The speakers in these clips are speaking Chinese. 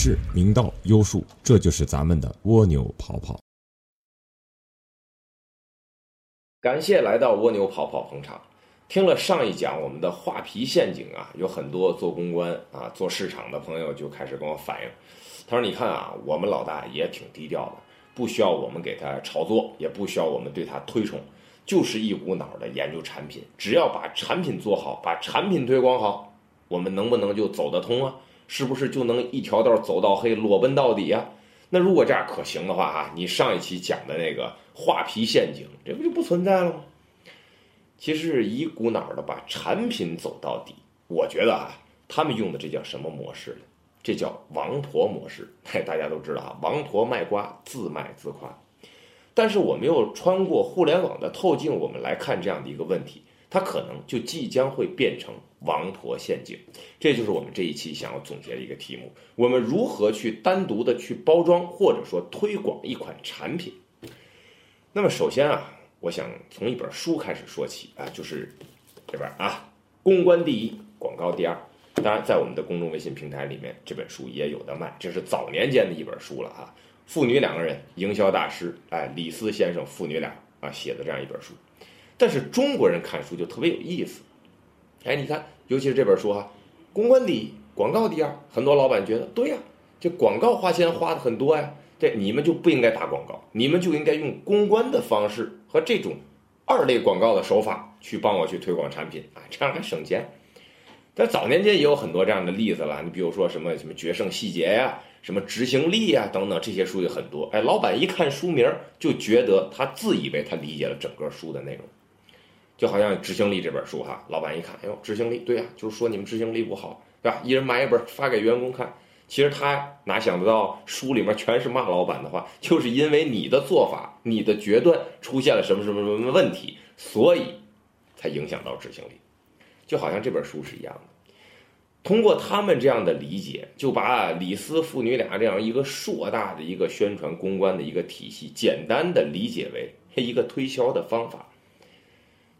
是、明道、优术，这就是咱们的蜗牛跑跑。感谢来到蜗牛跑跑捧场。听了上一讲我们的画皮陷阱啊，有很多做公关啊、做市场的朋友就开始跟我反映，他说：“你看啊，我们老大也挺低调的，不需要我们给他炒作，也不需要我们对他推崇，就是一股脑的研究产品，只要把产品做好，把产品推广好，我们能不能就走得通啊？是不是就能一条道走到黑，裸奔到底啊？那如果这样可行的话啊，你上一期讲的那个画皮陷阱，这不就不存在了吗？其实一股脑的把产品走到底，我觉得啊，他们用的这叫什么模式呢？这叫王婆模式。嘿，大家都知道啊，王婆卖瓜，自卖自夸。但是我们又穿过互联网的透镜，我们来看这样的一个问题，它可能就即将会变成王婆陷阱。这就是我们这一期想要总结的一个题目：我们如何去单独的去包装或者说推广一款产品？那么首先啊。我想从一本书开始说起啊，就是这本啊，公关第一，广告第二。当然，在我们的公众微信平台里面，这本书也有的卖。这是早年间的一本书了啊，父女两个人，营销大师哎，李斯先生父女俩啊写的这样一本书。但是中国人看书就特别有意思，哎，你看，尤其是这本书哈，公关第一，广告第二。很多老板觉得，对呀，这广告花钱花的很多呀。这你们就不应该打广告，你们就应该用公关的方式和这种二类广告的手法去帮我去推广产品啊，这样还省钱。在早年间也有很多这样的例子了，你比如说什么什么决胜细节呀，什么执行力呀等等，这些书有很多。哎，老板一看书名就觉得他自以为他理解了整个书的内容，就好像执行力这本书哈，老板一看，哎呦，执行力对呀，就是说你们执行力不好，对吧？一人买一本发给员工看。其实他哪想得到书里面全是骂老板的话，就是因为你的做法、你的决断出现了什么什么什么问题，所以才影响到执行力。就好像这本书是一样的，通过他们这样的理解，就把李斯父女俩这样一个硕大的一个宣传公关的一个体系，简单的理解为一个推销的方法，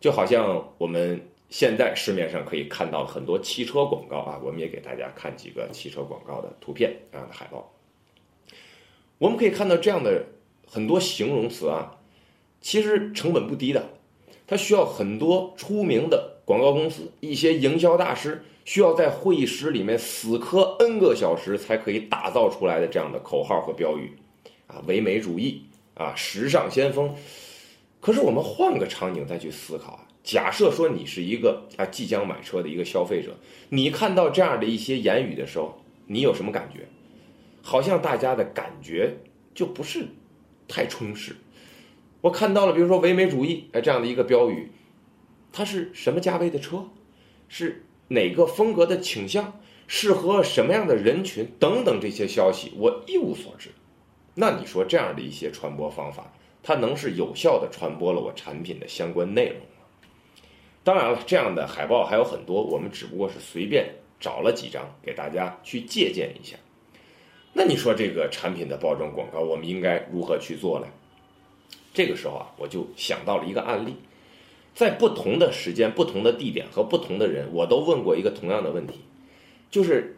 就好像我们。现在市面上可以看到很多汽车广告啊，我们也给大家看几个汽车广告的图片啊海报。我们可以看到这样的很多形容词啊，其实成本不低的，它需要很多出名的广告公司、一些营销大师需要在会议室里面死磕 N 个小时才可以打造出来的这样的口号和标语啊，唯美主义啊，时尚先锋。可是我们换个场景再去思考啊。假设说你是一个啊即将买车的一个消费者，你看到这样的一些言语的时候，你有什么感觉？好像大家的感觉就不是太充实。我看到了，比如说唯美主义哎这样的一个标语，它是什么价位的车？是哪个风格的倾向？适合什么样的人群？等等这些消息，我一无所知。那你说这样的一些传播方法，它能是有效的传播了我产品的相关内容吗？当然了，这样的海报还有很多，我们只不过是随便找了几张给大家去借鉴一下。那你说这个产品的包装广告，我们应该如何去做呢？这个时候啊，我就想到了一个案例，在不同的时间、不同的地点和不同的人，我都问过一个同样的问题，就是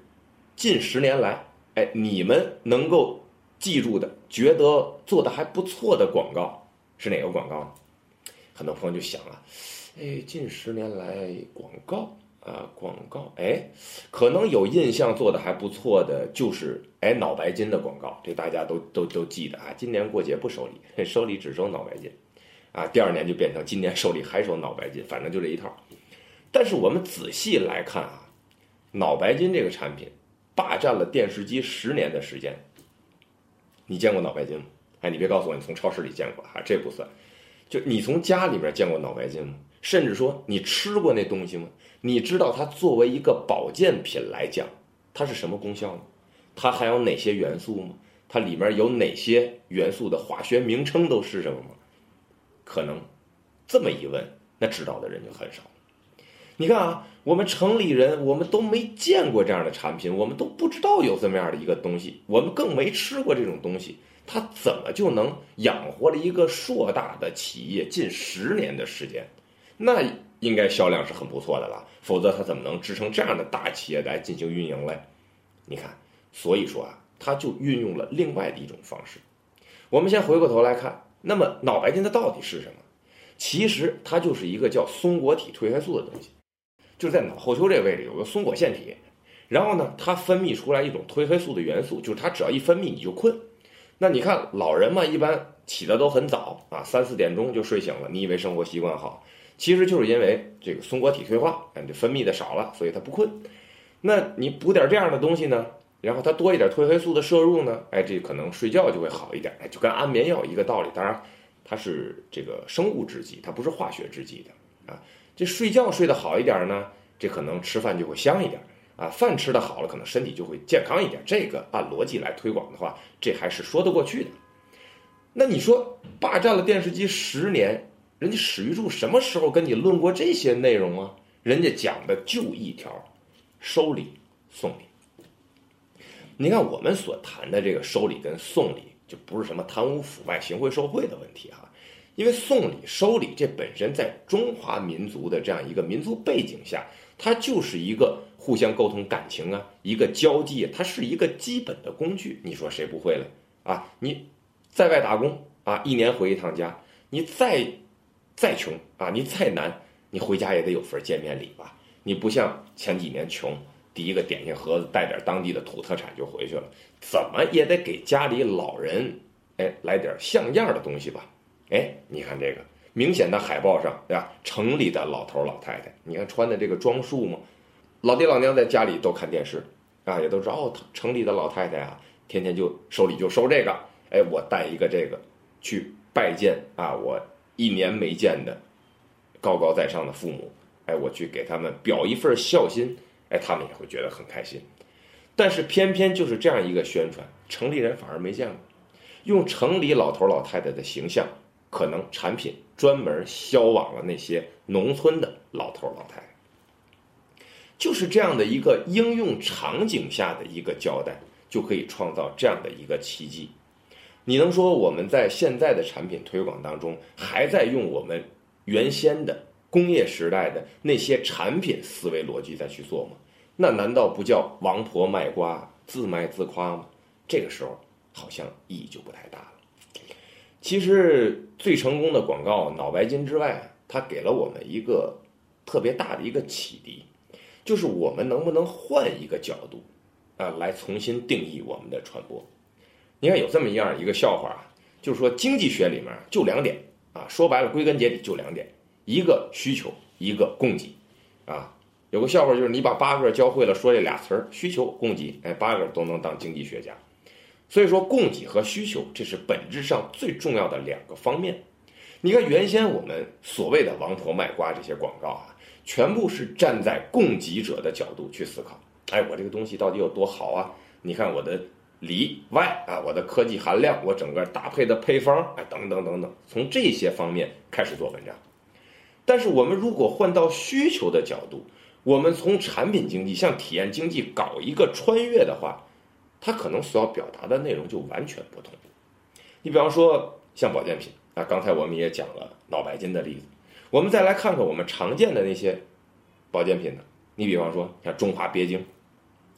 近十年来，哎，你们能够记住的、觉得做的还不错的广告是哪个广告呢？很多朋友就想了。哎，近十年来广告啊，广告哎，可能有印象做的还不错的，就是哎脑白金的广告，这大家都都都记得啊。今年过节不收礼，收礼只收脑白金，啊，第二年就变成今年收礼还收脑白金，反正就这一套。但是我们仔细来看啊，脑白金这个产品霸占了电视机十年的时间。你见过脑白金吗？哎，你别告诉我你从超市里见过啊，这不算。就你从家里边见过脑白金吗？甚至说你吃过那东西吗？你知道它作为一个保健品来讲，它是什么功效吗？它含有哪些元素吗？它里面有哪些元素的化学名称都是什么吗？可能这么一问，那知道的人就很少。你看啊，我们城里人，我们都没见过这样的产品，我们都不知道有这么样的一个东西，我们更没吃过这种东西，它怎么就能养活了一个硕大的企业近十年的时间？那应该销量是很不错的了，否则它怎么能支撑这样的大企业来进行运营嘞？你看，所以说啊，它就运用了另外的一种方式。我们先回过头来看，那么脑白金它到底是什么？其实它就是一个叫松果体褪黑素的东西，就是在脑后丘这个位置有个松果腺体，然后呢，它分泌出来一种褪黑素的元素，就是它只要一分泌你就困。那你看老人嘛，一般起的都很早啊，三四点钟就睡醒了。你以为生活习惯好，其实就是因为这个松果体退化，哎，这分泌的少了，所以他不困。那你补点这样的东西呢？然后它多一点褪黑素的摄入呢，哎，这可能睡觉就会好一点，哎，就跟安眠药一个道理。当然，它是这个生物制剂，它不是化学制剂的啊。这睡觉睡得好一点呢，这可能吃饭就会香一点啊。饭吃得好了，可能身体就会健康一点。这个按逻辑来推广的话，这还是说得过去的。那你说霸占了电视机十年，人家史玉柱什么时候跟你论过这些内容啊？人家讲的就一条：收礼送礼。你看，我们所谈的这个收礼跟送礼，就不是什么贪污腐败、行贿受贿的问题哈。因为送礼、收礼这本身在中华民族的这样一个民族背景下，它就是一个互相沟通感情啊，一个交际，它是一个基本的工具。你说谁不会了啊？你在外打工啊，一年回一趟家，你再再穷啊，你再难，你回家也得有份见面礼吧？你不像前几年穷。第一个点心盒子带点当地的土特产就回去了，怎么也得给家里老人，哎，来点像样的东西吧？哎，你看这个明显的海报上，对吧？城里的老头老太太，你看穿的这个装束嘛，老爹老娘在家里都看电视，啊，也都知道哦，城里的老太太啊，天天就手里就收这个，哎，我带一个这个去拜见啊，我一年没见的高高在上的父母，哎，我去给他们表一份孝心。哎，他们也会觉得很开心，但是偏偏就是这样一个宣传，城里人反而没见过。用城里老头老太太的形象，可能产品专门销往了那些农村的老头老太太。就是这样的一个应用场景下的一个交代，就可以创造这样的一个奇迹。你能说我们在现在的产品推广当中，还在用我们原先的？工业时代的那些产品思维逻辑再去做吗？那难道不叫王婆卖瓜自卖自夸吗？这个时候好像意义就不太大了。其实最成功的广告脑白金之外，它给了我们一个特别大的一个启迪，就是我们能不能换一个角度啊，来重新定义我们的传播？你看有这么一样一个笑话啊，就是说经济学里面就两点啊，说白了归根结底就两点。一个需求，一个供给，啊，有个笑话就是你把八个教会了说这俩词儿，需求、供给，哎，八个都能当经济学家。所以说，供给和需求这是本质上最重要的两个方面。你看，原先我们所谓的王婆卖瓜这些广告啊，全部是站在供给者的角度去思考。哎，我这个东西到底有多好啊？你看我的里外啊，我的科技含量，我整个搭配的配方，哎，等等等等，从这些方面开始做文章。但是我们如果换到需求的角度，我们从产品经济向体验经济搞一个穿越的话，它可能所要表达的内容就完全不同。你比方说像保健品啊，刚才我们也讲了脑白金的例子，我们再来看看我们常见的那些保健品呢？你比方说像中华鳖精，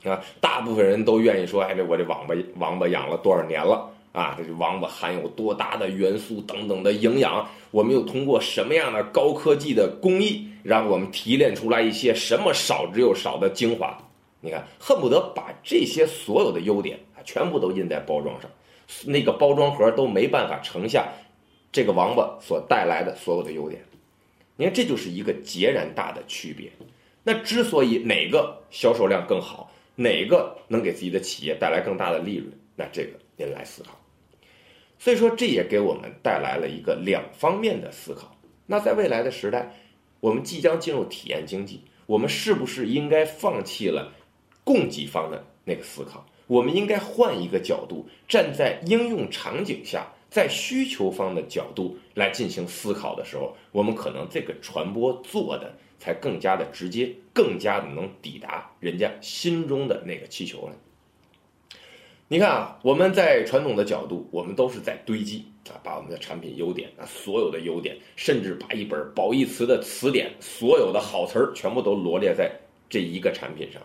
啊，大部分人都愿意说，哎，这我这王八王八养了多少年了。啊，这王八含有多大的元素等等的营养？我们又通过什么样的高科技的工艺，让我们提炼出来一些什么少之又少的精华？你看，恨不得把这些所有的优点啊，全部都印在包装上，那个包装盒都没办法盛下这个王八所带来的所有的优点。你看，这就是一个截然大的区别。那之所以哪个销售量更好，哪个能给自己的企业带来更大的利润，那这个您来思考。所以说，这也给我们带来了一个两方面的思考。那在未来的时代，我们即将进入体验经济，我们是不是应该放弃了供给方的那个思考？我们应该换一个角度，站在应用场景下，在需求方的角度来进行思考的时候，我们可能这个传播做的才更加的直接，更加的能抵达人家心中的那个气球了。你看啊，我们在传统的角度，我们都是在堆积啊，把我们的产品优点啊，所有的优点，甚至把一本褒义词的词典，所有的好词儿，全部都罗列在这一个产品上。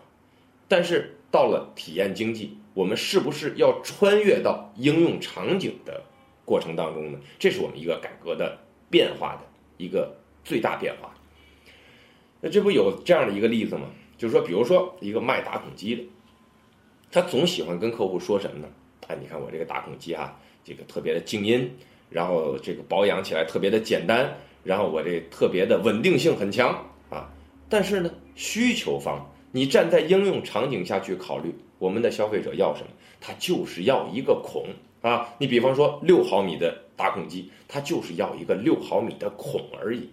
但是到了体验经济，我们是不是要穿越到应用场景的过程当中呢？这是我们一个改革的变化的一个最大变化。那这不有这样的一个例子吗？就是说，比如说一个卖打孔机的，他总喜欢跟客户说什么呢？哎，你看我这个打孔机啊，这个特别的静音，然后这个保养起来特别的简单，然后我这特别的稳定性很强啊。但是呢，需求方，你站在应用场景下去考虑，我们的消费者要什么？他就是要一个孔啊。你比方说六毫米的打孔机，他就是要一个六毫米的孔而已。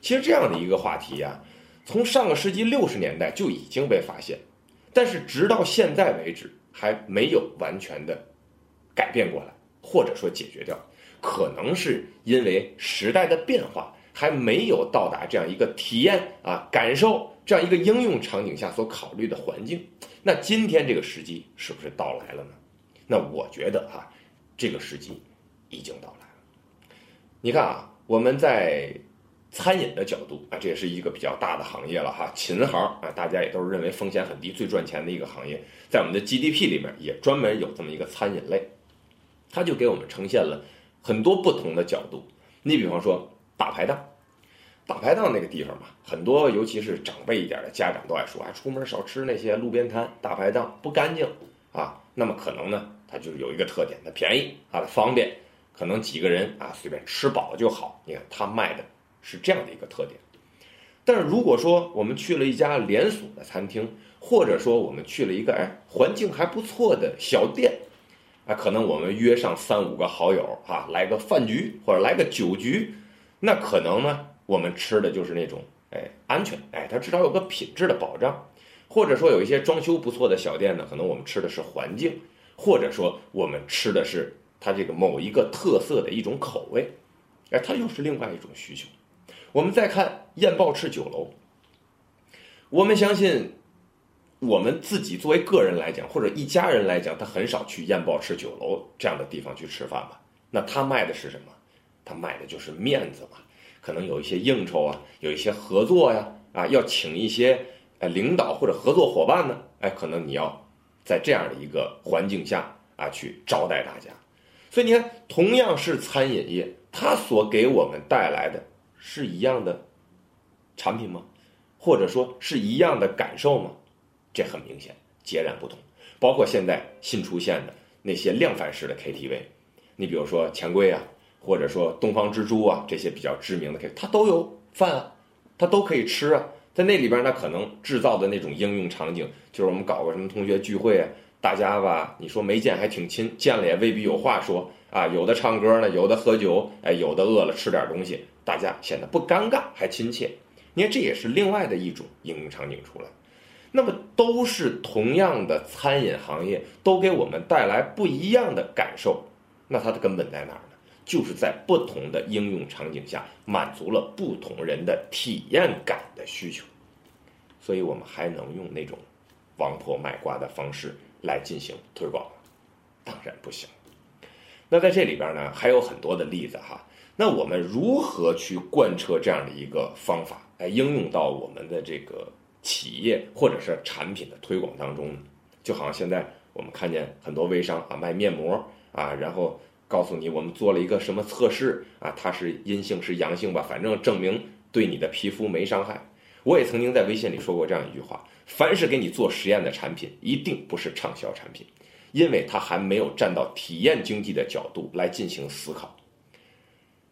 其实这样的一个话题呀，从上个世纪六十年代就已经被发现，但是直到现在为止还没有完全的改变过来，或者说解决掉，可能是因为时代的变化还没有到达这样一个体验啊感受这样一个应用场景下所考虑的环境。那今天这个时机是不是到来了呢？那我觉得哈，这个时机已经到来了。你看啊，我们在。餐饮的角度啊，这也是一个比较大的行业了哈。琴行啊，大家也都是认为风险很低、最赚钱的一个行业，在我们的 GDP 里面也专门有这么一个餐饮类，它就给我们呈现了很多不同的角度。你比方说大排档，大排档那个地方嘛，很多尤其是长辈一点的家长都爱说啊，出门少吃那些路边摊、大排档不干净啊。那么可能呢，它就是有一个特点，它便宜啊，它方便，可能几个人啊随便吃饱就好。你看它卖的。是这样的一个特点，但是如果说我们去了一家连锁的餐厅，或者说我们去了一个哎环境还不错的小店，啊，可能我们约上三五个好友啊，来个饭局或者来个酒局，那可能呢，我们吃的就是那种哎安全，哎，它至少有个品质的保障，或者说有一些装修不错的小店呢，可能我们吃的是环境，或者说我们吃的是它这个某一个特色的一种口味，哎，它又是另外一种需求。我们再看燕鲍翅酒楼，我们相信，我们自己作为个人来讲，或者一家人来讲，他很少去燕鲍翅酒楼这样的地方去吃饭吧？那他卖的是什么？他卖的就是面子嘛。可能有一些应酬啊，有一些合作呀，啊，要请一些呃领导或者合作伙伴呢，哎，可能你要在这样的一个环境下啊去招待大家。所以你看，同样是餐饮业，它所给我们带来的。是一样的产品吗？或者说是一样的感受吗？这很明显，截然不同。包括现在新出现的那些量贩式的 KTV，你比如说钱柜啊，或者说东方之珠啊，这些比较知名的 K，它都有饭啊，它都可以吃啊。在那里边呢，可能制造的那种应用场景，就是我们搞个什么同学聚会啊，大家吧，你说没见还挺亲，见了也未必有话说啊。有的唱歌呢，有的喝酒，哎，有的饿了吃点东西。大家显得不尴尬，还亲切。你看，这也是另外的一种应用场景出来。那么，都是同样的餐饮行业，都给我们带来不一样的感受。那它的根本在哪儿？就是在不同的应用场景下，满足了不同人的体验感的需求。所以我们还能用那种王婆卖瓜的方式来进行推广吗？当然不行。那在这里边呢，还有很多的例子哈。那我们如何去贯彻这样的一个方法，来应用到我们的这个企业或者是产品的推广当中呢？就好像现在我们看见很多微商啊卖面膜啊，然后告诉你我们做了一个什么测试啊，它是阴性是阳性吧，反正证明对你的皮肤没伤害。我也曾经在微信里说过这样一句话：凡是给你做实验的产品，一定不是畅销产品，因为它还没有站到体验经济的角度来进行思考。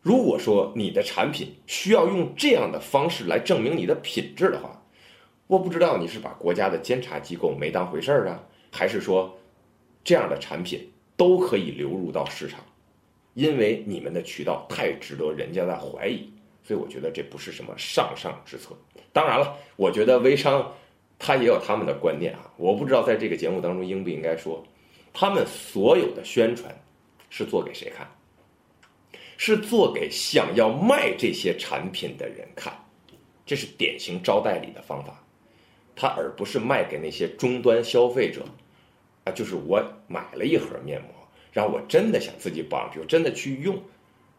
如果说你的产品需要用这样的方式来证明你的品质的话，我不知道你是把国家的监察机构没当回事儿啊，还是说这样的产品都可以流入到市场，因为你们的渠道太值得人家的怀疑，所以我觉得这不是什么上上之策。当然了，我觉得微商他也有他们的观念啊，我不知道在这个节目当中应不应该说，他们所有的宣传是做给谁看？是做给想要卖这些产品的人看，这是典型招代理的方法，他而不是卖给那些终端消费者，啊，就是我买了一盒面膜，然后我真的想自己绑，就，真的去用，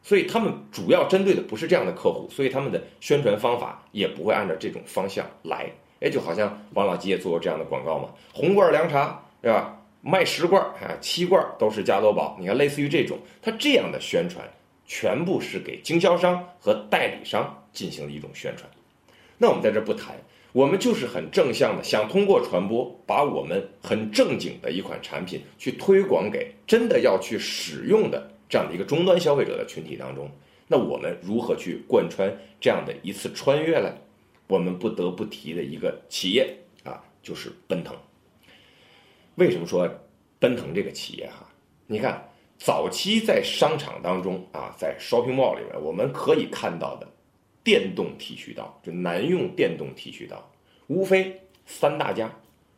所以他们主要针对的不是这样的客户，所以他们的宣传方法也不会按照这种方向来，哎，就好像王老吉也做过这样的广告嘛，红罐凉茶，对吧？卖十罐啊，七罐都是加多宝。你看，类似于这种，它这样的宣传，全部是给经销商和代理商进行的一种宣传。那我们在这不谈，我们就是很正向的，想通过传播，把我们很正经的一款产品去推广给真的要去使用的这样的一个终端消费者的群体当中。那我们如何去贯穿这样的一次穿越呢？我们不得不提的一个企业啊，就是奔腾。为什么说奔腾这个企业哈？你看，早期在商场当中啊，在 shopping mall 里面，我们可以看到的电动剃须刀，就男用电动剃须刀，无非三大家：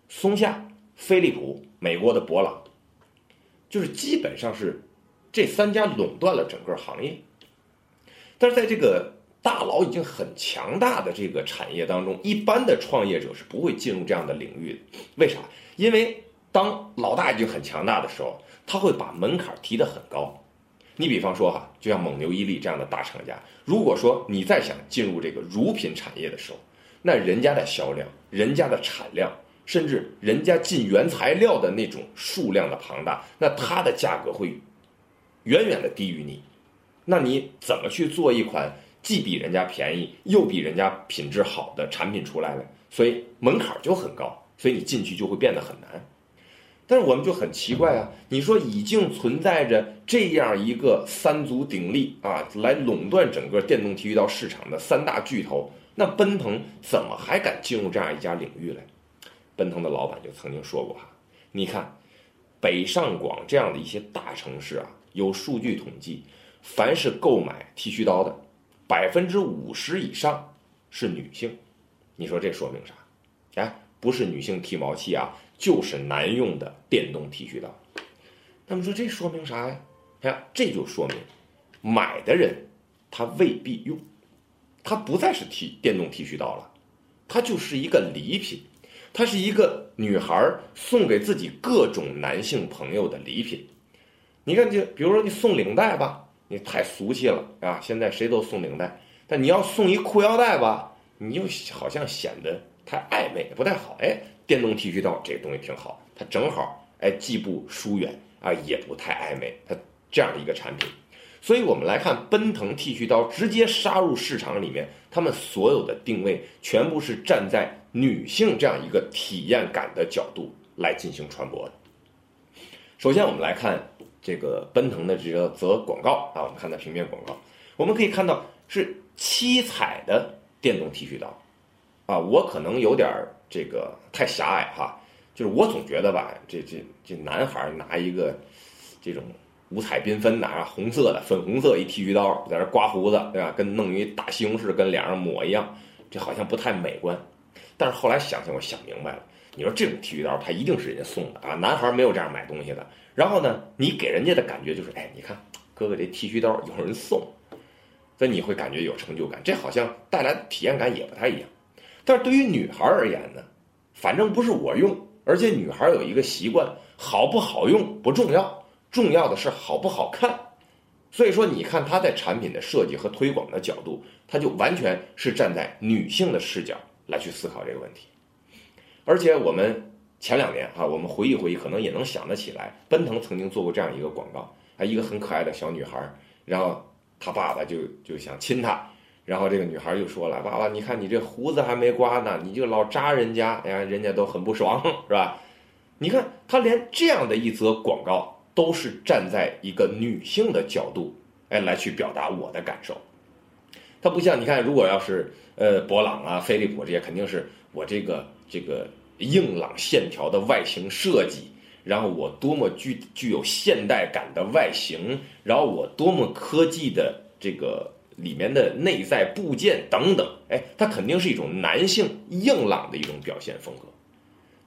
松下、飞利浦、美国的博朗，就是基本上是这三家垄断了整个行业。但是在这个大佬已经很强大的这个产业当中，一般的创业者是不会进入这样的领域的。为啥？因为当老大已经很强大的时候，他会把门槛提得很高。你比方说哈，就像蒙牛、伊利这样的大厂家，如果说你再想进入这个乳品产业的时候，那人家的销量、人家的产量，甚至人家进原材料的那种数量的庞大，那它的价格会远远的低于你。那你怎么去做一款既比人家便宜又比人家品质好的产品出来呢？所以门槛就很高，所以你进去就会变得很难。但是我们就很奇怪啊！你说已经存在着这样一个三足鼎立啊，来垄断整个电动剃须刀市场的三大巨头，那奔腾怎么还敢进入这样一家领域嘞？奔腾的老板就曾经说过哈，你看北上广这样的一些大城市啊，有数据统计，凡是购买剃须刀的，百分之五十以上是女性。你说这说明啥？哎，不是女性剃毛器啊。就是男用的电动剃须刀，那么说这说明啥呀？哎，这就说明买的人他未必用，他不再是剃电动剃须刀了，它就是一个礼品，它是一个女孩送给自己各种男性朋友的礼品。你看，就比如说你送领带吧，你太俗气了啊！现在谁都送领带，但你要送一裤腰带吧，你又好像显得太暧昧，不太好。哎。电动剃须刀这个东西挺好，它正好哎既不疏远啊，也不太暧昧，它这样的一个产品，所以我们来看奔腾剃须刀直接杀入市场里面，他们所有的定位全部是站在女性这样一个体验感的角度来进行传播的。首先我们来看这个奔腾的这个则广告啊，我们看它平面广告，我们可以看到是七彩的电动剃须刀啊，我可能有点儿。这个太狭隘哈，就是我总觉得吧，这这这男孩拿一个这种五彩缤纷的啊，红色的、粉红色一剃须刀在这刮胡子，对吧？跟弄一大西红柿跟脸上抹一样，这好像不太美观。但是后来想想，我想明白了，你说这种剃须刀，它一定是人家送的啊，男孩没有这样买东西的。然后呢，你给人家的感觉就是，哎，你看哥哥这剃须刀有人送，所以你会感觉有成就感，这好像带来的体验感也不太一样。但是对于女孩而言呢，反正不是我用，而且女孩有一个习惯，好不好用不重要，重要的是好不好看。所以说，你看她在产品的设计和推广的角度，她就完全是站在女性的视角来去思考这个问题。而且我们前两年哈，我们回忆回忆，可能也能想得起来，奔腾曾经做过这样一个广告，啊，一个很可爱的小女孩，然后她爸爸就就想亲她。然后这个女孩又说了：“爸爸，你看你这胡子还没刮呢，你就老扎人家，哎呀，人家都很不爽，是吧？你看他连这样的一则广告都是站在一个女性的角度，哎，来去表达我的感受。他不像你看，如果要是呃博朗啊、飞利浦这些，肯定是我这个这个硬朗线条的外形设计，然后我多么具具有现代感的外形，然后我多么科技的这个。”里面的内在部件等等，哎，它肯定是一种男性硬朗的一种表现风格。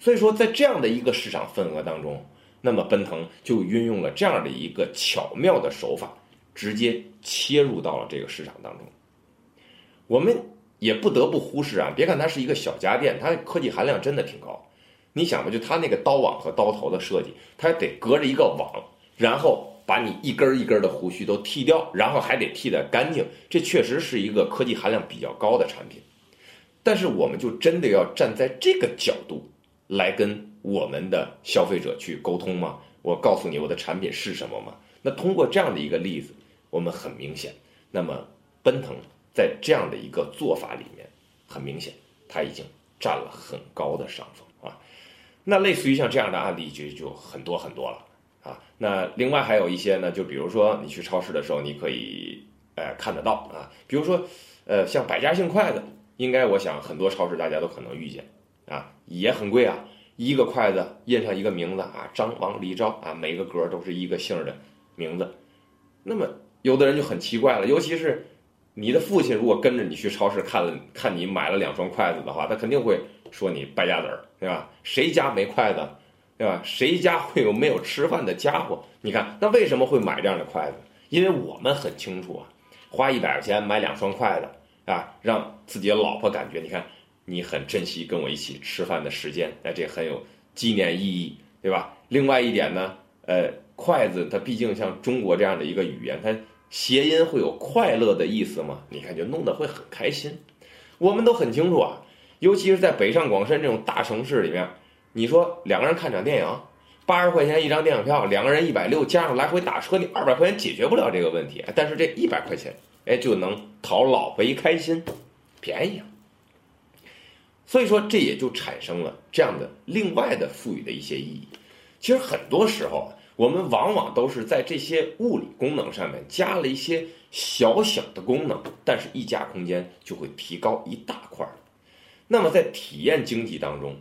所以说，在这样的一个市场份额当中，那么奔腾就运用了这样的一个巧妙的手法，直接切入到了这个市场当中。我们也不得不忽视啊，别看它是一个小家电，它科技含量真的挺高。你想吧，就它那个刀网和刀头的设计，它得隔着一个网，然后。把你一根一根的胡须都剃掉，然后还得剃得干净，这确实是一个科技含量比较高的产品。但是我们就真的要站在这个角度来跟我们的消费者去沟通吗？我告诉你我的产品是什么吗？那通过这样的一个例子，我们很明显，那么奔腾在这样的一个做法里面，很明显，它已经占了很高的上风啊。那类似于像这样的案例就就很多很多了啊。那另外还有一些呢，就比如说你去超市的时候，你可以呃看得到啊，比如说呃像百家姓筷子，应该我想很多超市大家都可能遇见啊，也很贵啊。一个筷子印上一个名字啊，张王李赵啊，每个格都是一个姓的名字。那么有的人就很奇怪了，尤其是你的父亲如果跟着你去超市看了，看你买了两双筷子的话，他肯定会说你败家子儿，对吧？谁家没筷子，对吧？谁家会有没有吃饭的家伙？你看，那为什么会买这样的筷子？因为我们很清楚啊，花一百块钱买两双筷子啊，让自己的老婆感觉，你看。你很珍惜跟我一起吃饭的时间，那这很有纪念意义，对吧？另外一点呢，呃，筷子它毕竟像中国这样的一个语言，它谐音会有快乐的意思嘛？你看就弄得会很开心。我们都很清楚啊，尤其是在北上广深这种大城市里面，你说两个人看场电影，八十块钱一张电影票，两个人一百六，加上来回打车，你二百块钱解决不了这个问题，但是这一百块钱，哎，就能讨老婆一开心，便宜啊。所以说，这也就产生了这样的另外的赋予的一些意义。其实很多时候，我们往往都是在这些物理功能上面加了一些小小的功能，但是溢价空间就会提高一大块。那么在体验经济当中，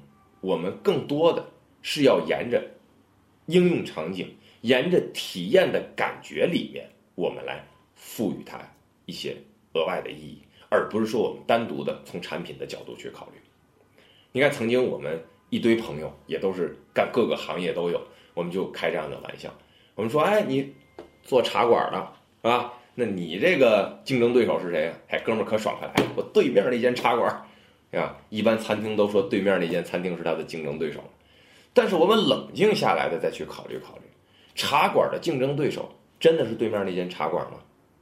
我们更多的是要沿着应用场景，沿着体验的感觉里面，我们来赋予它一些额外的意义，而不是说我们单独的从产品的角度去考虑。你看，曾经我们一堆朋友也都是干各个行业都有，我们就开这样的玩笑。我们说，哎，你做茶馆的，是吧？那你这个竞争对手是谁呀？哎，哥们儿可爽快了，我对面那间茶馆，啊？一般餐厅都说对面那间餐厅是他的竞争对手，但是我们冷静下来的再去考虑考虑，茶馆的竞争对手真的是对面那间茶馆吗？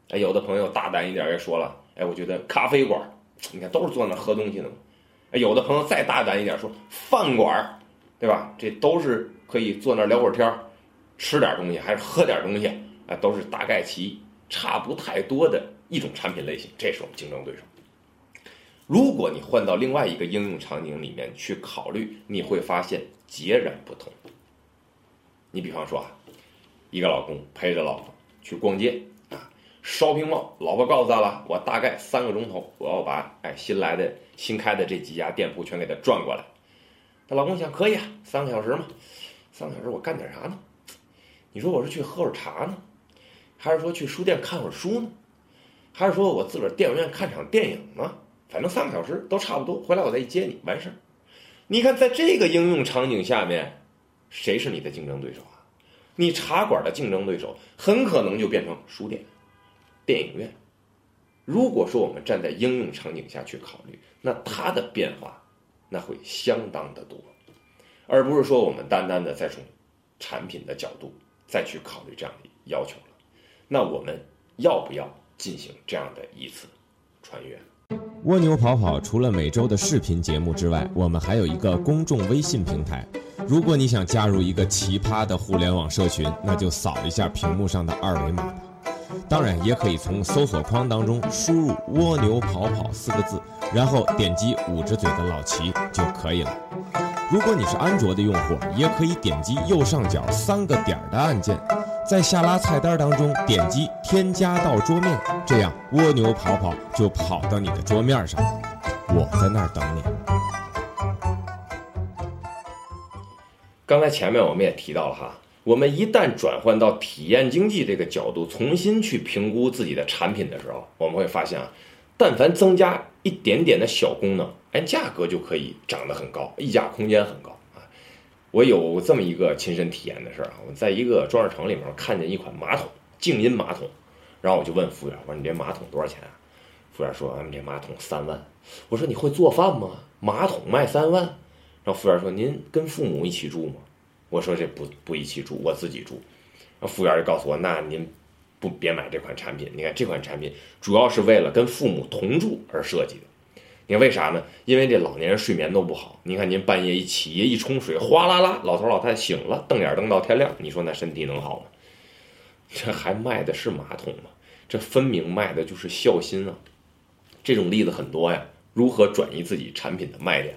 哎，有的朋友大胆一点也说了，哎，我觉得咖啡馆，你看都是坐那喝东西的嘛。有的朋友再大胆一点说饭馆，对吧？这都是可以坐那聊会儿天儿，吃点东西还是喝点东西，啊，都是大概其差不太多的一种产品类型。这是我们竞争对手。如果你换到另外一个应用场景里面去考虑，你会发现截然不同。你比方说啊，一个老公陪着老婆去逛街。shopping mall，老婆告诉他了，我大概三个钟头，我要把哎新来的、新开的这几家店铺全给他转过来。她老公想，可以啊，三个小时嘛，三个小时我干点啥呢？你说我是去喝会儿茶呢，还是说去书店看会儿书呢，还是说我自个儿电影院看场电影呢？反正三个小时都差不多，回来我再接你，完事儿。你看，在这个应用场景下面，谁是你的竞争对手啊？你茶馆的竞争对手很可能就变成书店。电影院，如果说我们站在应用场景下去考虑，那它的变化那会相当的多，而不是说我们单单的再从产品的角度再去考虑这样的要求了。那我们要不要进行这样的一次穿越？蜗牛跑跑除了每周的视频节目之外，我们还有一个公众微信平台。如果你想加入一个奇葩的互联网社群，那就扫一下屏幕上的二维码吧。当然，也可以从搜索框当中输入“蜗牛跑跑”四个字，然后点击捂着嘴的老齐就可以了。如果你是安卓的用户，也可以点击右上角三个点儿的按键，在下拉菜单当中点击“添加到桌面”，这样蜗牛跑跑就跑到你的桌面上了。我在那儿等你。刚才前面我们也提到了哈。我们一旦转换到体验经济这个角度，重新去评估自己的产品的时候，我们会发现啊，但凡增加一点点的小功能，哎，价格就可以涨得很高，溢价空间很高。我有这么一个亲身体验的事儿啊，我在一个装饰城里面看见一款马桶，静音马桶，然后我就问服务员，我说你这马桶多少钱啊？服务员说，俺们这马桶三万。我说你会做饭吗？马桶卖三万？然后服务员说，您跟父母一起住吗？我说这不不一起住，我自己住。服务员就告诉我，那您不别买这款产品。你看这款产品主要是为了跟父母同住而设计的。你看为啥呢？因为这老年人睡眠都不好。您看您半夜一起夜一冲水，哗啦啦，老头老太太醒了，瞪眼瞪到天亮，你说那身体能好吗？这还卖的是马桶吗？这分明卖的就是孝心啊！这种例子很多呀。如何转移自己产品的卖点？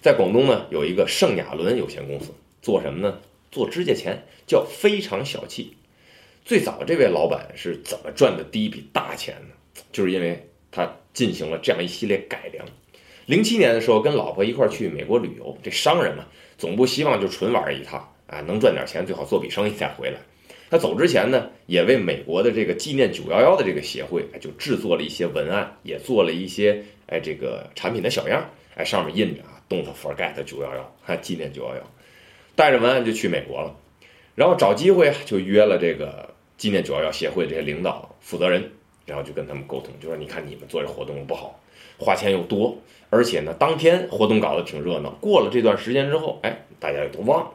在广东呢，有一个圣雅伦有限公司，做什么呢？做指甲钳，叫非常小气。最早这位老板是怎么赚的第一笔大钱呢？就是因为他进行了这样一系列改良。零七年的时候，跟老婆一块去美国旅游，这商人嘛，总不希望就纯玩一趟啊，能赚点钱最好做笔生意再回来。他走之前呢，也为美国的这个纪念九幺幺的这个协会，就制作了一些文案，也做了一些哎这个产品的小样，哎上面印着啊，Don't forget 九幺幺，哈纪念九幺幺，带着文案就去美国了，然后找机会就约了这个纪念九幺幺协会这些领导负责人，然后就跟他们沟通，就说你看你们做这活动不好，花钱又多，而且呢当天活动搞得挺热闹，过了这段时间之后，哎大家也都忘了，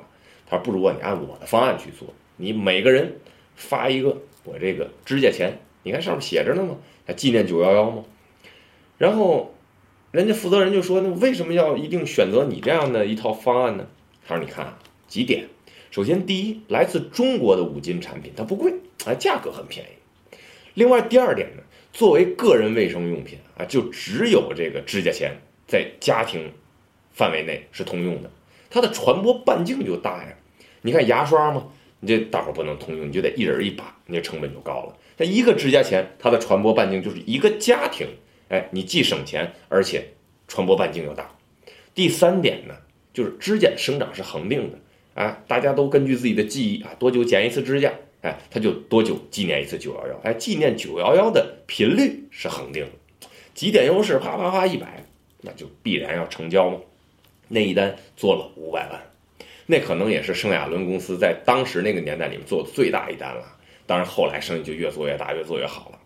他说不如你按我的方案去做。你每个人发一个我这个指甲钳，你看上面写着呢吗？还纪念九幺幺吗？然后人家负责人就说：“那为什么要一定选择你这样的一套方案呢？”他说：“你看几点，首先第一，来自中国的五金产品它不贵啊，价格很便宜。另外第二点呢，作为个人卫生用品啊，就只有这个指甲钳在家庭范围内是通用的，它的传播半径就大呀。你看牙刷嘛。”你这大伙不能通用，你就得一人一把，你这成本就高了。那一个指甲钳，它的传播半径就是一个家庭，哎，你既省钱，而且传播半径又大。第三点呢，就是指甲生长是恒定的，哎，大家都根据自己的记忆啊，多久剪一次指甲，哎，他就多久纪念一次九幺幺，哎，纪念九幺幺的频率是恒定的，几点优势，啪啪啪一百，那就必然要成交嘛。那一单做了五百万。那可能也是圣亚伦公司在当时那个年代里面做的最大一单了。当然后来生意就越做越大，越做越好了。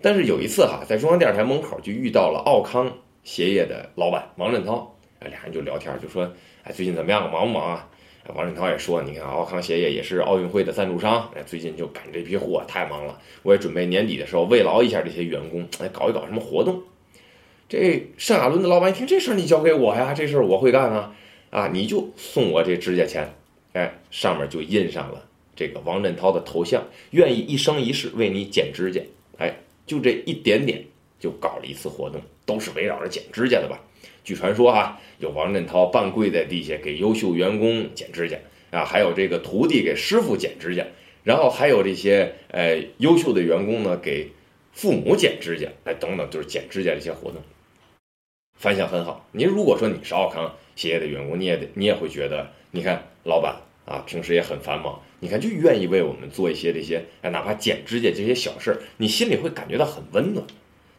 但是有一次哈，在中央电视台门口就遇到了奥康鞋业的老板王振涛，哎，俩人就聊天，就说：“哎，最近怎么样？忙不忙啊？”王振涛也说：“你看，奥康鞋业也是奥运会的赞助商，哎，最近就赶这批货，太忙了。我也准备年底的时候慰劳一下这些员工，哎，搞一搞什么活动。”这圣亚伦的老板一听这事儿，你交给我呀，这事儿我会干啊。啊，你就送我这指甲钳，哎，上面就印上了这个王振涛的头像，愿意一生一世为你剪指甲，哎，就这一点点就搞了一次活动，都是围绕着剪指甲的吧？据传说哈，有王振涛半跪在地下给优秀员工剪指甲啊，还有这个徒弟给师傅剪指甲，然后还有这些呃优秀的员工呢给父母剪指甲，哎，等等，就是剪指甲这些活动，反响很好。您如果说你是奥康。企业的员工，你也得，你也会觉得，你看老板啊，平时也很繁忙，你看就愿意为我们做一些这些，哎，哪怕剪指甲这些小事儿，你心里会感觉到很温暖。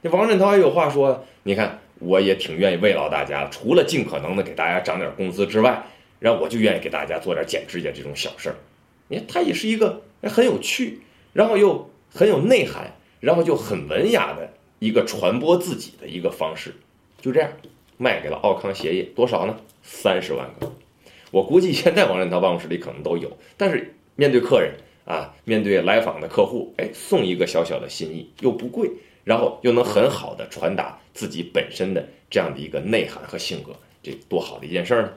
那王振涛也有话说，你看我也挺愿意慰劳大家，除了尽可能的给大家涨点工资之外，然后我就愿意给大家做点剪指甲这种小事儿。你看他也是一个很有趣，然后又很有内涵，然后就很文雅的一个传播自己的一个方式，就这样。卖给了奥康鞋业多少呢？三十万个。我估计现在王振涛办公室里可能都有。但是面对客人啊，面对来访的客户，哎，送一个小小的心意又不贵，然后又能很好的传达自己本身的这样的一个内涵和性格，这多好的一件事儿呢！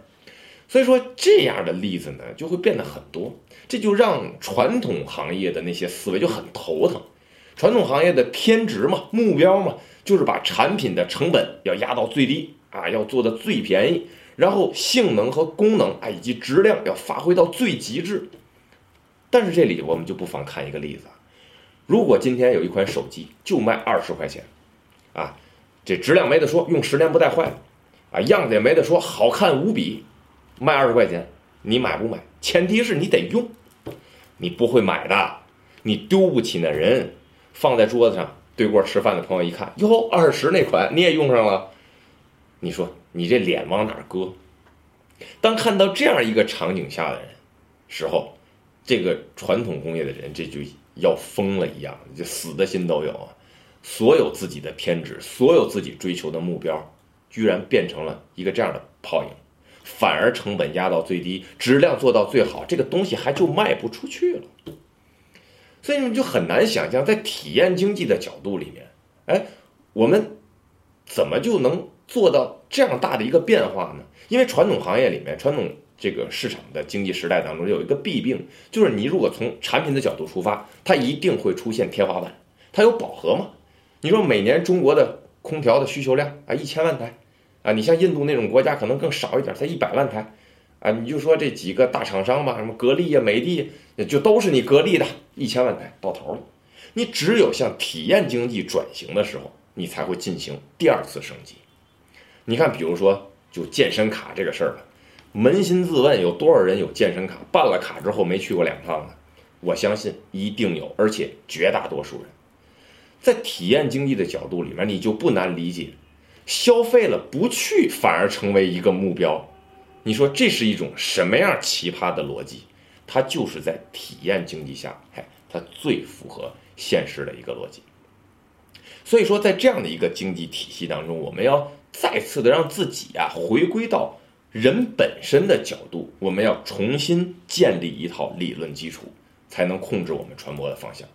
所以说这样的例子呢，就会变得很多，这就让传统行业的那些思维就很头疼。传统行业的偏执嘛，目标嘛，就是把产品的成本要压到最低。啊，要做的最便宜，然后性能和功能啊，以及质量要发挥到最极致。但是这里我们就不妨看一个例子啊，如果今天有一款手机就卖二十块钱，啊，这质量没得说，用十年不带坏的，啊，样子也没得说，好看无比，卖二十块钱，你买不买？前提是你得用，你不会买的，你丢不起那人，放在桌子上，对过吃饭的朋友一看，哟，二十那款你也用上了。你说你这脸往哪搁？当看到这样一个场景下的人时候，这个传统工业的人这就要疯了一样，就死的心都有啊！所有自己的偏执，所有自己追求的目标，居然变成了一个这样的泡影，反而成本压到最低，质量做到最好，这个东西还就卖不出去了。所以你们就很难想象，在体验经济的角度里面，哎，我们。怎么就能做到这样大的一个变化呢？因为传统行业里面，传统这个市场的经济时代当中有一个弊病，就是你如果从产品的角度出发，它一定会出现天花板，它有饱和嘛？你说每年中国的空调的需求量啊，一千万台，啊，你像印度那种国家可能更少一点，才一百万台，啊，你就说这几个大厂商吧，什么格力呀、美的，就都是你格力的，一千万台到头了。你只有向体验经济转型的时候，你才会进行第二次升级。你看，比如说就健身卡这个事儿吧，扪心自问，有多少人有健身卡，办了卡之后没去过两趟呢？我相信一定有，而且绝大多数人。在体验经济的角度里面，你就不难理解，消费了不去反而成为一个目标，你说这是一种什么样奇葩的逻辑？它就是在体验经济下，哎，它最符合现实的一个逻辑。所以说，在这样的一个经济体系当中，我们要再次的让自己啊回归到人本身的角度，我们要重新建立一套理论基础，才能控制我们传播的方向。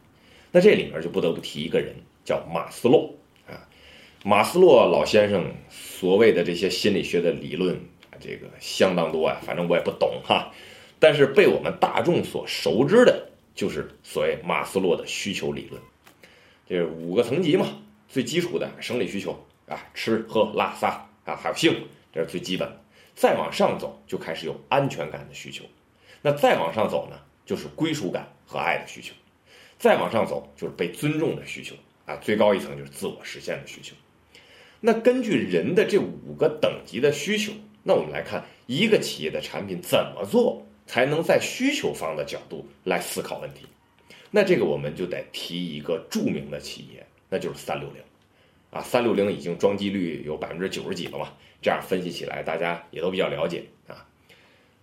那这里面就不得不提一个人，叫马斯洛啊。马斯洛老先生所谓的这些心理学的理论，这个相当多啊，反正我也不懂哈。但是被我们大众所熟知的，就是所谓马斯洛的需求理论。这五个层级嘛，最基础的生理需求啊，吃喝拉撒啊，还有性，这是最基本的。再往上走，就开始有安全感的需求。那再往上走呢，就是归属感和爱的需求。再往上走，就是被尊重的需求啊。最高一层就是自我实现的需求。那根据人的这五个等级的需求，那我们来看一个企业的产品怎么做才能在需求方的角度来思考问题。那这个我们就得提一个著名的企业，那就是三六零，啊，三六零已经装机率有百分之九十几了嘛，这样分析起来大家也都比较了解啊。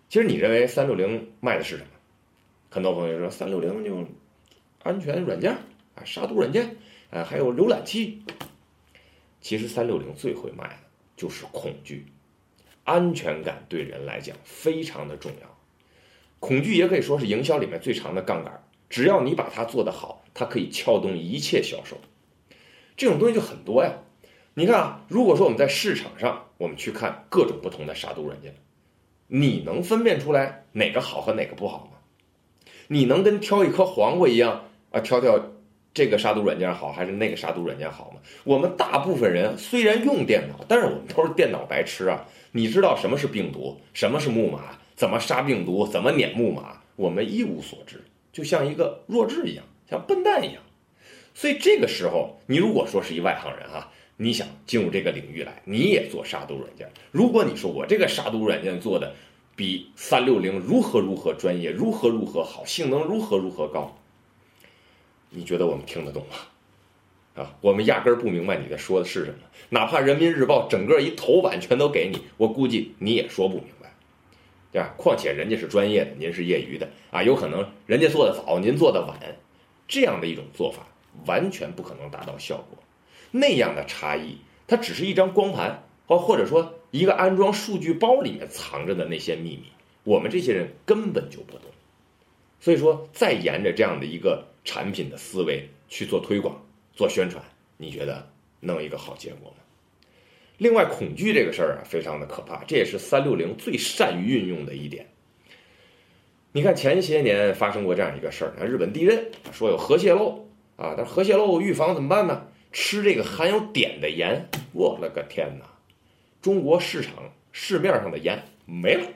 其实你认为三六零卖的是什么？很多朋友说三六零就安全软件啊，杀毒软件啊，还有浏览器。其实三六零最会卖的就是恐惧，安全感对人来讲非常的重要，恐惧也可以说是营销里面最长的杠杆。只要你把它做得好，它可以撬动一切销售。这种东西就很多呀。你看啊，如果说我们在市场上，我们去看各种不同的杀毒软件，你能分辨出来哪个好和哪个不好吗？你能跟挑一颗黄瓜一样啊，挑挑这个杀毒软件好还是那个杀毒软件好吗？我们大部分人虽然用电脑，但是我们都是电脑白痴啊。你知道什么是病毒，什么是木马，怎么杀病毒，怎么撵木马，我们一无所知。就像一个弱智一样，像笨蛋一样，所以这个时候，你如果说是一外行人哈，你想进入这个领域来，你也做杀毒软件。如果你说我这个杀毒软件做的比三六零如何如何专业，如何如何好，性能如何如何高，你觉得我们听得懂吗？啊，我们压根儿不明白你在说的是什么。哪怕人民日报整个一头版全都给你，我估计你也说不明白。对吧？况且人家是专业的，您是业余的啊，有可能人家做的早，您做的晚，这样的一种做法完全不可能达到效果。那样的差异，它只是一张光盘，或或者说一个安装数据包里面藏着的那些秘密，我们这些人根本就不懂。所以说，再沿着这样的一个产品的思维去做推广、做宣传，你觉得能有一个好结果吗？另外，恐惧这个事儿啊，非常的可怕，这也是三六零最善于运用的一点。你看前些年发生过这样一个事儿，日本地震说有核泄漏啊，但是核泄漏预防怎么办呢？吃这个含有碘的盐，我了个天哪！中国市场市面上的盐没了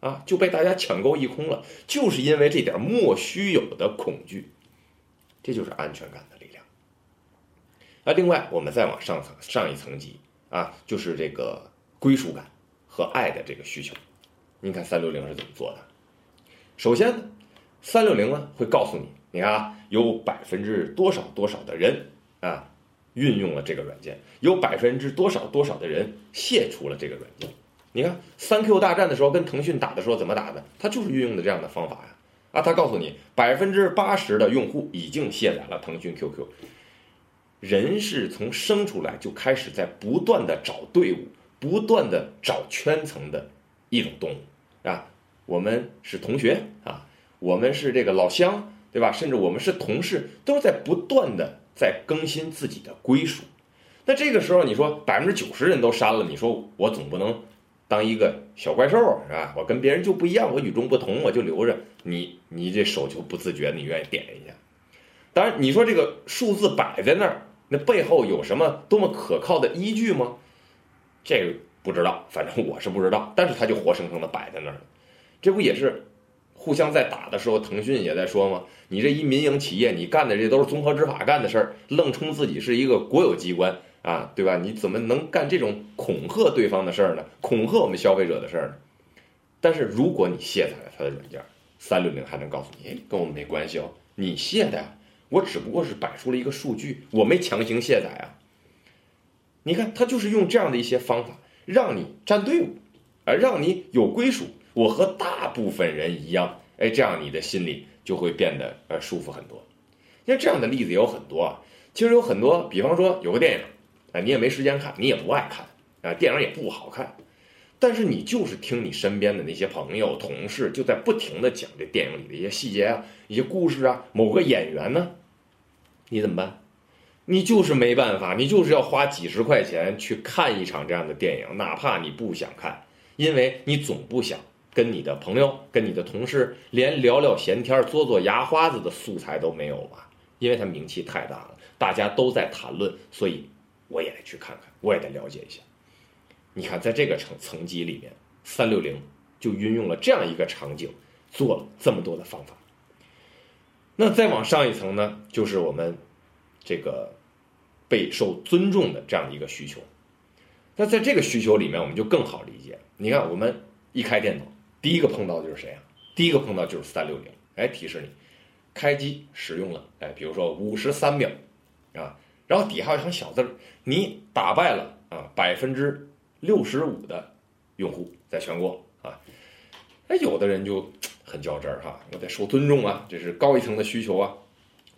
啊，就被大家抢购一空了，就是因为这点莫须有的恐惧，这就是安全感的力量。啊，另外我们再往上层上一层级。啊，就是这个归属感和爱的这个需求。你看三六零是怎么做的？首先，三六零呢会告诉你，你看啊，有百分之多少多少的人啊运用了这个软件，有百分之多少多少的人卸除了这个软件。你看三 Q 大战的时候跟腾讯打的时候怎么打的？他就是运用的这样的方法呀。啊，他告诉你，百分之八十的用户已经卸载了腾讯 QQ。人是从生出来就开始在不断的找队伍，不断的找圈层的一种动物啊。我们是同学啊，我们是这个老乡，对吧？甚至我们是同事，都是在不断的在更新自己的归属。那这个时候你说百分之九十人都删了，你说我总不能当一个小怪兽是吧？我跟别人就不一样，我与众不同，我就留着你，你这手就不自觉，你愿意点一下。当然，你说这个数字摆在那儿，那背后有什么多么可靠的依据吗？这个不知道，反正我是不知道。但是它就活生生的摆在那儿了，这不也是？互相在打的时候，腾讯也在说嘛：“你这一民营企业，你干的这都是综合执法干的事儿，愣称自己是一个国有机关啊，对吧？你怎么能干这种恐吓对方的事儿呢？恐吓我们消费者的事儿呢？”但是如果你卸载了他的软件，三六零还能告诉你：“哎，跟我们没关系哦，你卸的呀，我只不过是摆出了一个数据，我没强行卸载啊。”你看，他就是用这样的一些方法，让你站队伍，而让你有归属。我和大部分人一样，哎，这样你的心里就会变得呃舒服很多。因为这样的例子有很多啊，其实有很多，比方说有个电影，啊，你也没时间看，你也不爱看，啊，电影也不好看，但是你就是听你身边的那些朋友、同事就在不停的讲这电影里的一些细节啊、一些故事啊、某个演员呢，你怎么办？你就是没办法，你就是要花几十块钱去看一场这样的电影，哪怕你不想看，因为你总不想。跟你的朋友、跟你的同事，连聊聊闲天、做做牙花子的素材都没有吧？因为他名气太大了，大家都在谈论，所以我也得去看看，我也得了解一下。你看，在这个层层级里面，三六零就运用了这样一个场景，做了这么多的方法。那再往上一层呢，就是我们这个备受尊重的这样的一个需求。那在这个需求里面，我们就更好理解。你看，我们一开电脑。第一个碰到就是谁啊？第一个碰到就是三六零，哎，提示你，开机使用了，哎，比如说五十三秒，啊，然后底下有一行小字儿，你打败了啊百分之六十五的用户在全国啊，哎，有的人就很较真儿哈，我得受尊重啊，这是高一层的需求啊，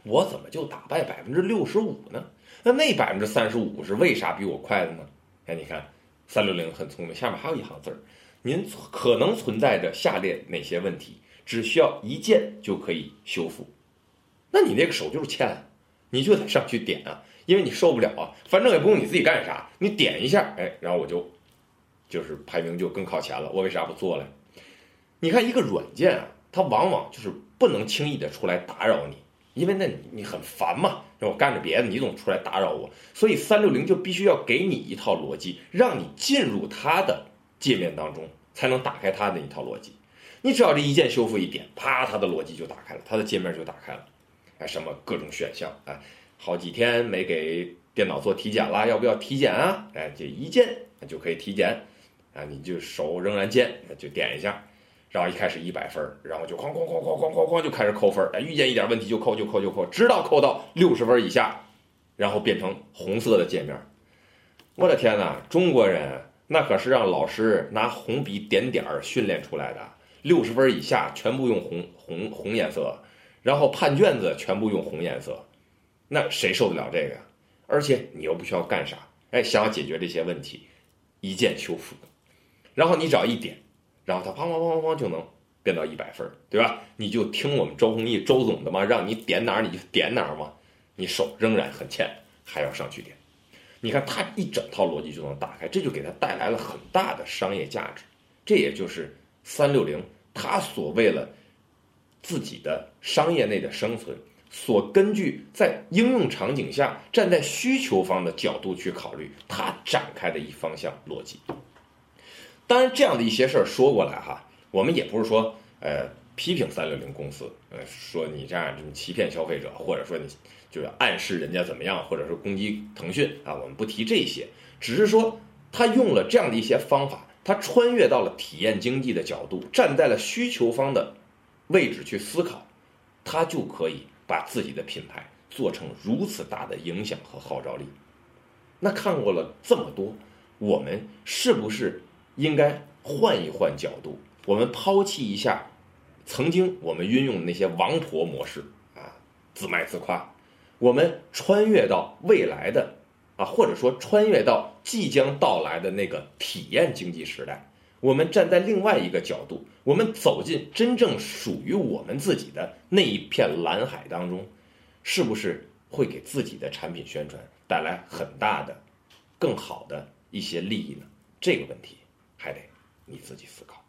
我怎么就打败百分之六十五呢？那那百分之三十五是为啥比我快的呢？哎，你看三六零很聪明，下面还有一行字儿。您可能存在着下列哪些问题？只需要一键就可以修复。那你那个手就是欠，你就得上去点啊，因为你受不了啊。反正也不用你自己干啥，你点一下，哎，然后我就就是排名就更靠前了。我为啥不做嘞？你看一个软件啊，它往往就是不能轻易的出来打扰你，因为那你你很烦嘛，让我干着别的，你总出来打扰我。所以三六零就必须要给你一套逻辑，让你进入它的。界面当中才能打开它的一套逻辑，你只要这一键修复一点，啪，它的逻辑就打开了，它的界面就打开了，哎，什么各种选项，哎，好几天没给电脑做体检了，要不要体检啊？哎，这一键就可以体检，啊，你就手仍然键就点一下，然后一开始一百分，然后就哐哐哐哐哐哐哐就开始扣分，哎，遇见一点问题就扣就扣就扣，直到扣到六十分以下，然后变成红色的界面。我的天哪，中国人！那可是让老师拿红笔点点儿训练出来的，六十分以下全部用红红红颜色，然后判卷子全部用红颜色，那谁受得了这个呀？而且你又不需要干啥，哎，想要解决这些问题，一键修复，然后你只要一点，然后它砰砰砰砰砰就能变到一百分，对吧？你就听我们周鸿祎周总的嘛，让你点哪儿你就点哪儿嘛，你手仍然很欠，还要上去点。你看，它一整套逻辑就能打开，这就给它带来了很大的商业价值。这也就是三六零它所为了自己的商业内的生存，所根据在应用场景下站在需求方的角度去考虑，它展开的一方向逻辑。当然，这样的一些事儿说过来哈，我们也不是说呃批评三六零公司，呃说你这样这么欺骗消费者，或者说你。就是暗示人家怎么样，或者是攻击腾讯啊，我们不提这些，只是说他用了这样的一些方法，他穿越到了体验经济的角度，站在了需求方的位置去思考，他就可以把自己的品牌做成如此大的影响和号召力。那看过了这么多，我们是不是应该换一换角度？我们抛弃一下曾经我们运用的那些王婆模式啊，自卖自夸。我们穿越到未来的啊或者说穿越到即将到来的那个体验经济时代。我们站在另外一个角度我们走进真正属于我们自己的那一片蓝海当中是不是会给自己的产品宣传带来很大的更好的一些利益呢？这个问题还得你自己思考。